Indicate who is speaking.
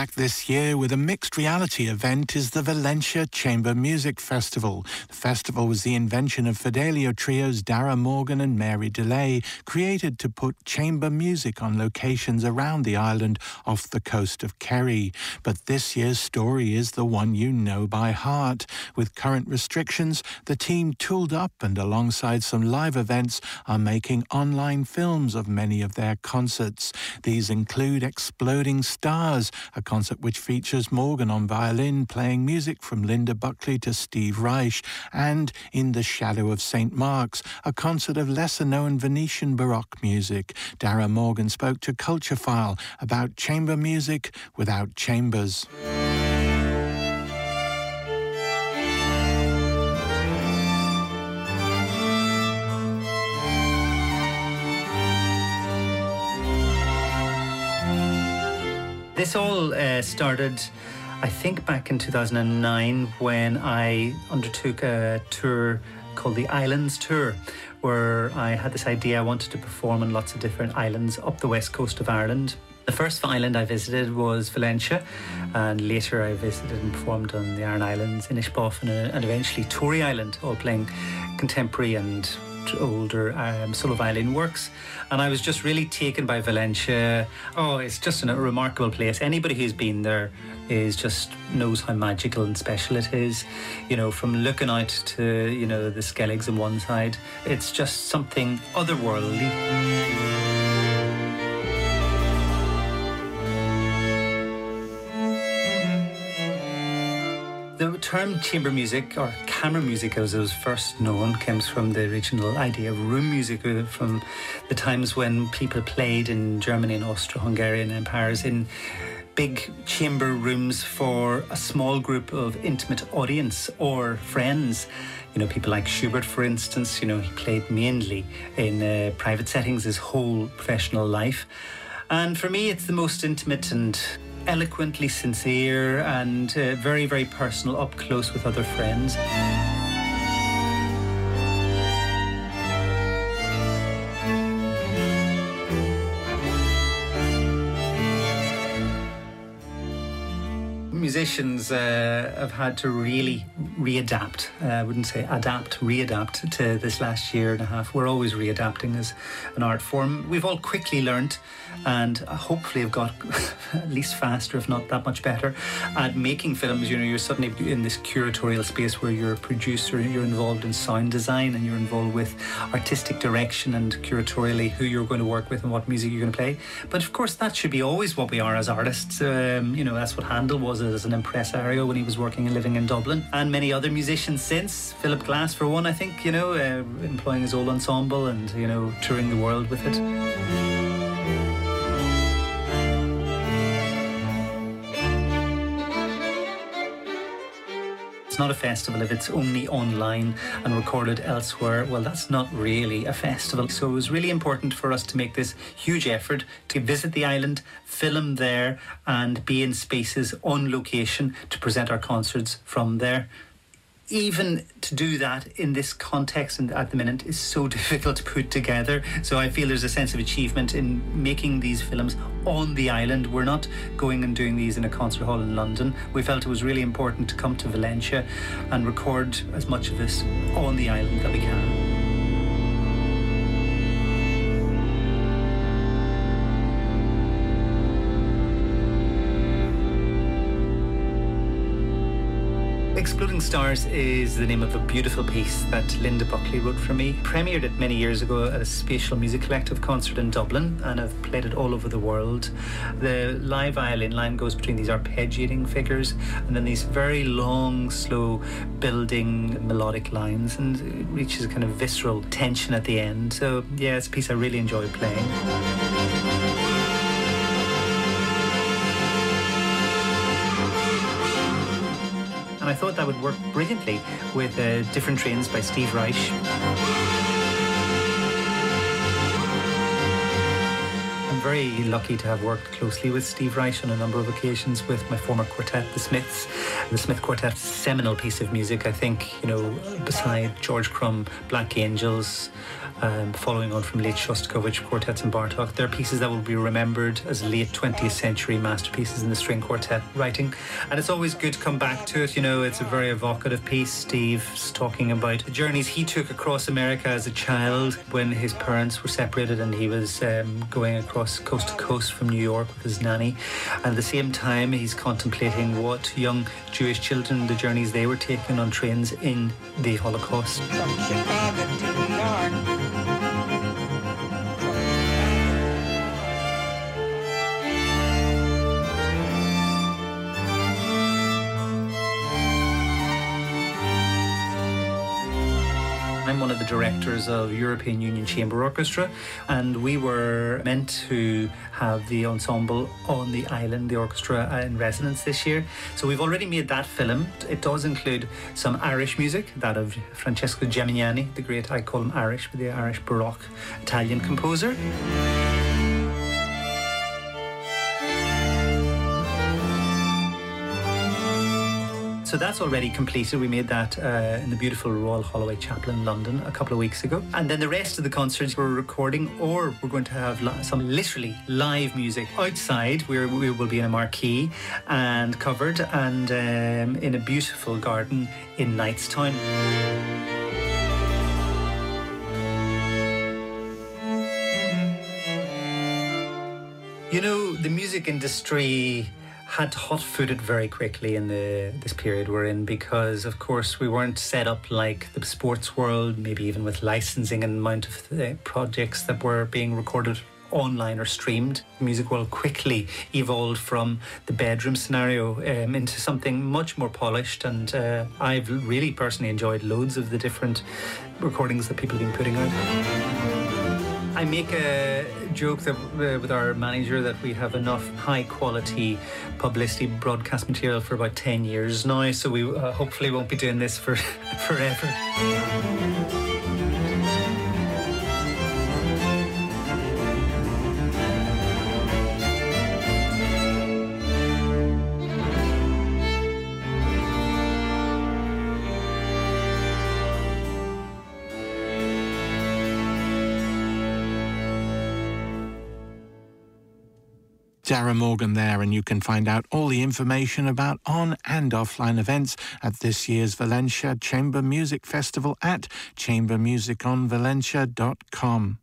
Speaker 1: Back this year with a mixed reality event is the Valentia Chamber Music Festival. The festival was the invention of Fidelio trios Darragh Morgan and Mary Dullea, created to put chamber music on locations around the island off the coast of Kerry. But this year's story is the one you know by heart. With current restrictions, the team tooled up and alongside some live events are making online films of many of their concerts. These include Exploding Stars, a concert which features Morgan on violin playing music from Linda Buckley to Steve Reich, and In the Shadow of St. Mark's, a concert of lesser known Venetian Baroque music. Darragh Morgan spoke to Culture File about chamber music without chambers.
Speaker 2: This all uh, started, I think, back in 2009 when I undertook a tour called the Islands Tour, where I had this idea I wanted to perform on lots of different islands up the west coast of Ireland. The first island I visited was Valentia, and later I visited and performed on the Aran Islands, Inishbofin, and eventually Tory Island, all playing contemporary and older um, solo violin works. And I was just really taken by Valentia. Oh, it's just a remarkable place. Anybody who's been there is just knows how magical and special it is. You know, from looking out to, you know, the Skelligs on one side, it's just something otherworldly. Term chamber music or camera music, as it was first known, comes from the original idea of room music uh, from the times when people played in Germany and Austro-Hungarian empires in big chamber rooms for a small group of intimate audience or friends. You know, people like Schubert, for instance, you know, he played mainly in uh, private settings his whole professional life. And for me, it's the most intimate and eloquently sincere and uh, very, very personal, up close with other friends. Musicians uh, have had to really readapt. Uh, I wouldn't say adapt, readapt to this last year and a half. We're always readapting as an art form. We've all quickly learnt and hopefully have got at least faster, if not that much better, at making films. You know, you're suddenly in this curatorial space where you're a producer, you're involved in sound design, and you're involved with artistic direction and curatorially who you're going to work with and what music you're going to play. But of course, that should be always what we are as artists. Um, you know, that's what Handel was as an impresario when he was working and living in Dublin, and many other musicians since. Philip Glass, for one, I think, you know, uh, employing his old ensemble and, you know, touring the world with it. Not a festival if it's only online and recorded elsewhere. Well, that's not really a festival. So it was really important for us to make this huge effort to visit the island, film there, and be in spaces on location to present our concerts from there even to do that in this context and at the minute is so difficult to put together. So I feel there's a sense of achievement in making these films on the island. We're not going and doing these in a concert hall in London. We felt it was really important to come to Valentia and record as much of this on the island that we can. Exploding Stars is the name of a beautiful piece that Linda Buckley wrote for me. Premiered it many years ago at a Spatial Music Collective concert in Dublin, and I've played it all over the world. The live violin line goes between these arpeggiating figures and then these very long, slow, building melodic lines, and it reaches a kind of visceral tension at the end. So, yeah, it's a piece I really enjoy playing. I thought that would work brilliantly with uh, different trains by Steve Reich. I'm very lucky to have worked closely with Steve Reich on a number of occasions with my former quartet, the Smiths. The Smith Quartet's seminal piece of music, I think, you know, beside George Crumb, Black Angels, um, following on from late Shostakovich quartets and Bartok. They're pieces that will be remembered as late 20th century masterpieces in the string quartet writing. And it's always good to come back to it. You know, it's a very evocative piece. Steve's talking about the journeys he took across America as a child when his parents were separated and he was um, going across coast to coast from New York with his nanny. And at the same time, he's contemplating what young Jewish children, the journeys they were taking on trains in the Holocaust. I'm one of the directors of European Union Chamber Orchestra, and we were meant to have the ensemble on the island, the orchestra uh, in residence this year. So we've already made that film. It does include some Irish music, that of Francesco Geminiani, the great, I call him Irish, but the Irish Baroque Italian composer. So that's already completed. We made that uh, in the beautiful Royal Holloway Chapel in London a couple of weeks ago. And then the rest of the concerts we're recording, or we're going to have li- some literally live music outside. We're, we will be in a marquee and covered, and um, in a beautiful garden in Knightstown. You know, the music industry had hot footed very quickly in the this period we're in because of course we weren't set up like the sports world maybe even with licensing and amount of uh, projects that were being recorded online or streamed. The music world quickly evolved from the bedroom scenario um, into something much more polished. And uh, I've really personally enjoyed loads of the different recordings that people have been putting out. I make a joke that uh, with our manager that we have enough high quality publicity broadcast material for about 10 years now, so we uh, hopefully won't be doing this for forever.
Speaker 1: Darragh Morgan there, and you can find out all the information about on and offline events at this year's Valentia Chamber Music Festival at chambermusiconvalentia.com.